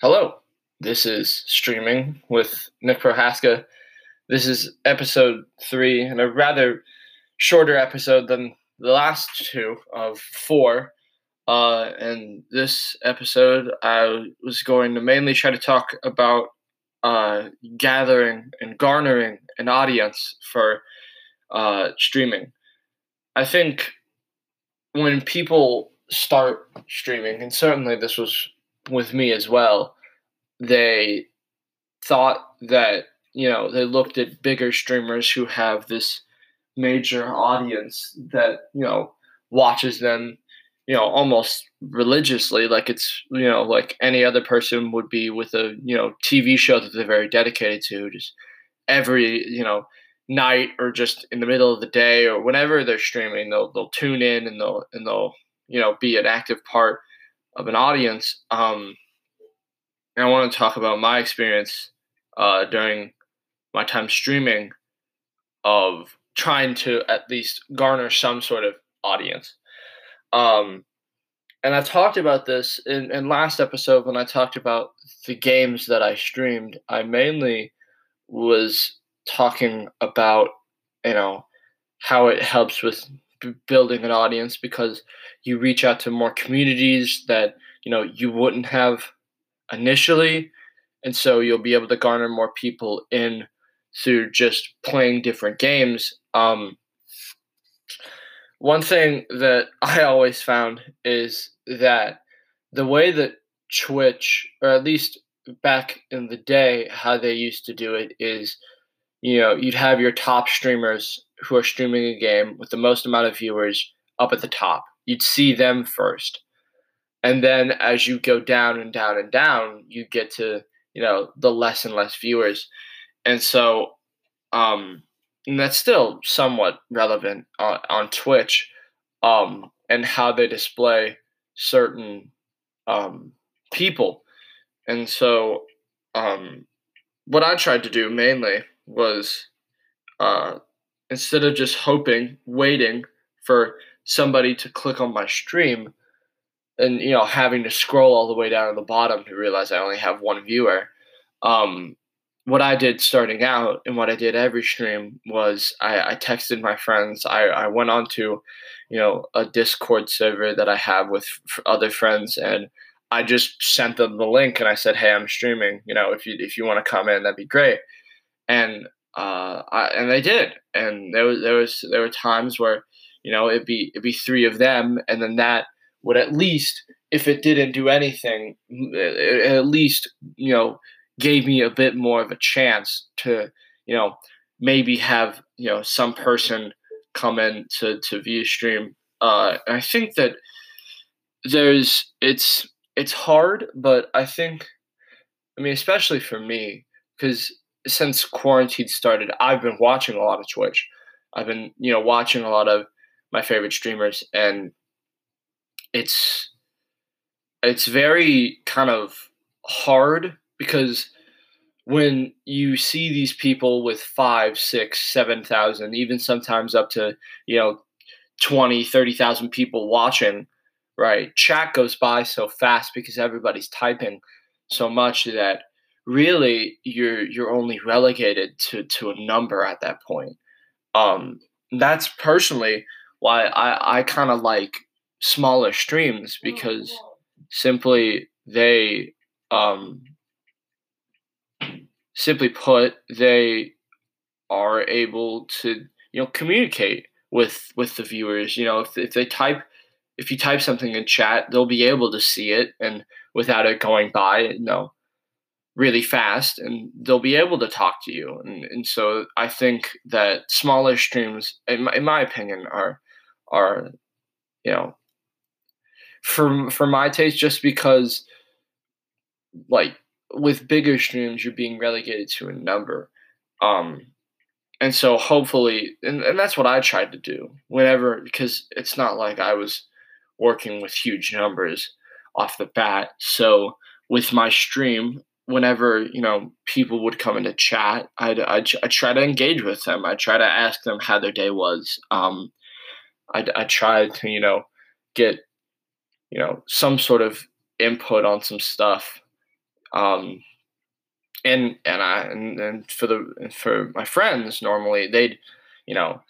Hello, this is Streaming with Nick Prohaska. This is episode three, and a rather shorter episode than the last two of four. Uh, and this episode, I was going to mainly try to talk about uh, gathering and garnering an audience for uh, streaming. I think when people start streaming, and certainly this was with me as well, they thought that, you know, they looked at bigger streamers who have this major audience that, you know, watches them, you know, almost religiously, like it's, you know, like any other person would be with a, you know, TV show that they're very dedicated to, just every, you know, night or just in the middle of the day or whenever they're streaming, they'll they'll tune in and they'll and they'll you know be an active part of an audience. Um, and I want to talk about my experience uh, during my time streaming of trying to at least garner some sort of audience. Um, and I talked about this in, in last episode when I talked about the games that I streamed. I mainly was talking about, you know, how it helps with b- building an audience because you reach out to more communities that you know you wouldn't have initially. And so you'll be able to garner more people in through just playing different games. Um, one thing that i always found is that the way that twitch or at least back in the day how they used to do it is you know you'd have your top streamers who are streaming a game with the most amount of viewers up at the top. You'd see them first. And then as you go down and down and down, you get to, you know, the less and less viewers. And so um and that's still somewhat relevant on, on Twitch um and how they display certain um people. And so um what I tried to do mainly was uh instead of just hoping, waiting for somebody to click on my stream and you know having to scroll all the way down to the bottom to realize I only have one viewer. Um, what I did starting out and what I did every stream was I, I texted my friends. I, I went onto, you know, a Discord server that I have with f- other friends, and I just sent them the link and I said, "Hey, I'm streaming. You know, if you if you want to come in, that'd be great." And uh, I, and they did. And there was there was there were times where you know it'd be it'd be three of them, and then that would at least, if it didn't do anything, at least you know gave me a bit more of a chance to you know maybe have you know some person come in to to view stream. Uh, I think that there's it's it's hard, but I think I mean especially for me because since quarantine started, I've been watching a lot of Twitch. I've been, you know, watching a lot of my favorite streamers and it's it's very kind of hard because when you see these people with five, six, seven thousand, even sometimes up to, you know, 20, 30,000 people watching, right? Chat goes by so fast because everybody's typing so much that really you're you're only relegated to to a number at that point. Um, that's personally why I I kind of like smaller streams because simply they um simply put they are able to you know communicate with with the viewers you know if, if they type if you type something in chat they'll be able to see it and without it going by you know really fast and they'll be able to talk to you. And, and so i think that smaller streams in my, in my opinion are are you know for for my taste just because like with bigger streams you're being relegated to a number. Um and so hopefully and, and that's what i tried to do whenever because it's not like i was working with huge numbers off the bat. So with my stream whenever you know people would come into chat I'd, I'd, I'd, try to engage with them. I try to ask them how their day was. Um, I, I tried to you know get you know some sort of input on some stuff. Um, and and I and, and for the for my friends normally they'd you know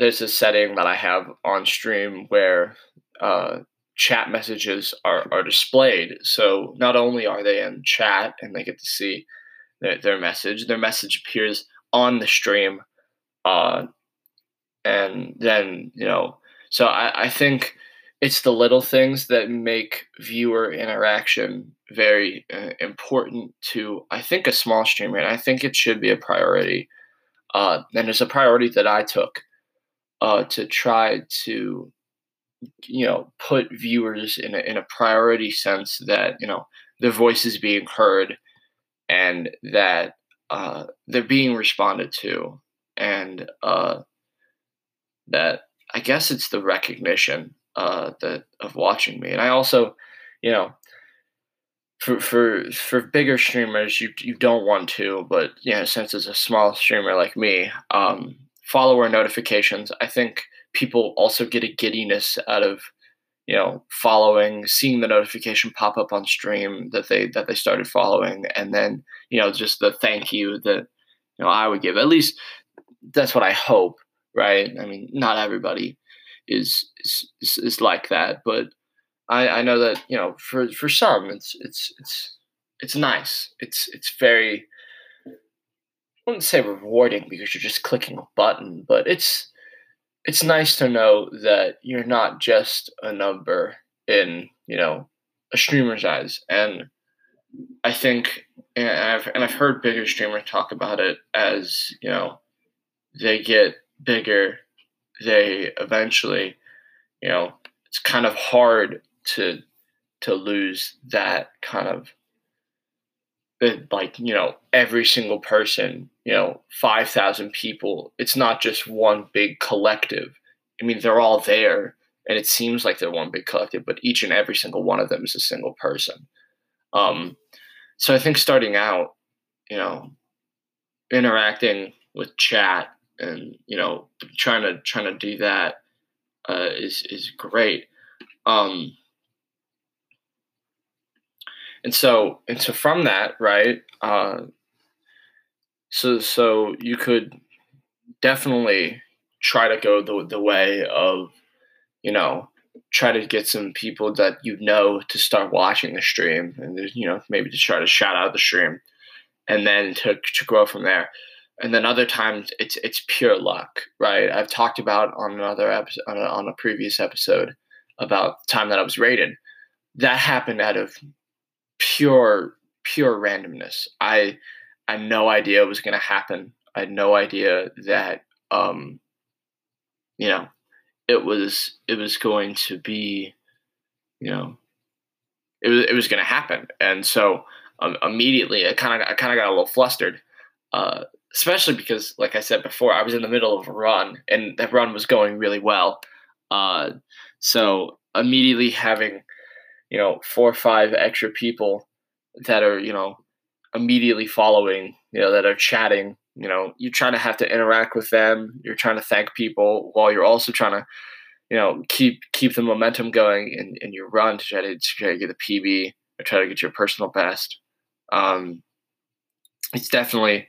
there's a setting that I have on stream where uh, chat messages are, are displayed. So not only are they in chat and they get to see their, their message, their message appears on the stream. Uh, and then, you know, so I, I think it's the little things that make viewer interaction very uh, important to, I think, a small streamer. And I think it should be a priority. Uh, and it's a priority that I took uh, to try to you know put viewers in a, in a priority sense that you know their voice is being heard and that uh, they're being responded to. And uh, that i guess it's the recognition uh, that of watching me. And i also you know for for for bigger streamers you you don't want to but you know since it's a small streamer like me um follower notifications i think people also get a giddiness out of you know following seeing the notification pop up on stream that they that they started following and then you know just the thank you that you know i would give. At least that's what i hope right? I mean not everybody is is, is like that but i i know that you know for for some it's it's it's it's nice. It's it's very i wouldn't say rewarding because you're just clicking a button but it's it's nice to know that you're not just a number in you know a streamer's eyes. And i think and i've, and I've heard bigger streamers talk about it as you know they get bigger they eventually you know it's kind of hard to to lose that kind of like you know every single person you know 5000 people it's not just one big collective. I mean they're all there and it seems like they're one big collective but each and every single one of them is a single person. Um so i think starting out you know interacting with chat and you know trying to trying to do that uh, is is great. Um and so and so from that right uh, so so you could definitely try to go the, the way of you know try to get some people that you know to start watching the stream and you know maybe to try to shout out the stream and then to, to grow from there. And then other times it's it's pure luck right? I've talked about on another episode on a, on a previous episode about the time that i was rated. That happened out of pure pure randomness. I I had no idea it was going to happen. I had no idea that um you know it was it was going to be you know it was it was going to happen. And so um, immediately I kind of I kind of got a little flustered. Uh, especially because like I said before I was in the middle of a run and that run was going really well. Uh, so immediately having you know four or five extra people that are you know immediately following you know that are chatting you know you're trying to have to interact with them you're trying to thank people while you're also trying to you know keep keep the momentum going in, in your run to try to, to try to get the pb or try to get your personal best. Um it's definitely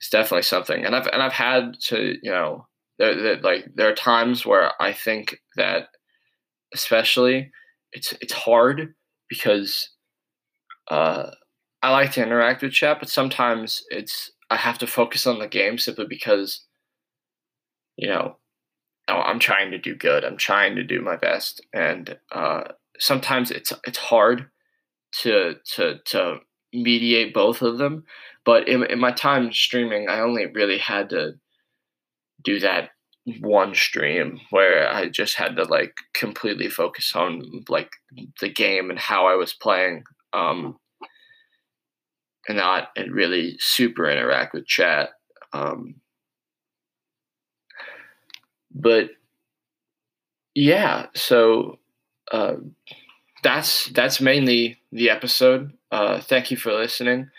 it's definitely something. And i've and i've had to you know there, there, like there are times where i think that especially it's it's hard because uh, I like to interact with chat, but sometimes it's I have to focus on the game simply because you know I'm trying to do good. I'm trying to do my best, and uh, sometimes it's it's hard to to to mediate both of them. But in, in my time streaming, I only really had to do that one stream where I just had to like completely focus on like the game and how I was playing, um, and not and really super interact with chat. Um, but yeah, so uh, that's that's mainly the episode. Uh, thank you for listening.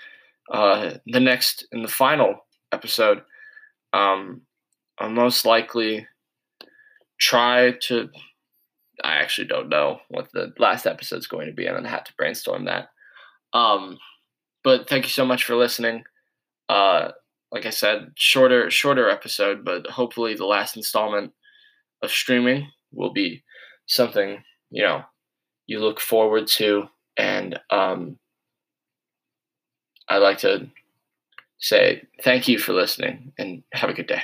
Uh, the next and the final episode. Um, I'll most likely try to. I actually don't know what the last episode is going to be. And I'm gonna have to brainstorm that. Um, but thank you so much for listening. Uh, like I said, shorter shorter episode, but hopefully the last installment of streaming will be something you know you look forward to, and um, I'd like to say thank you for listening and have a good day.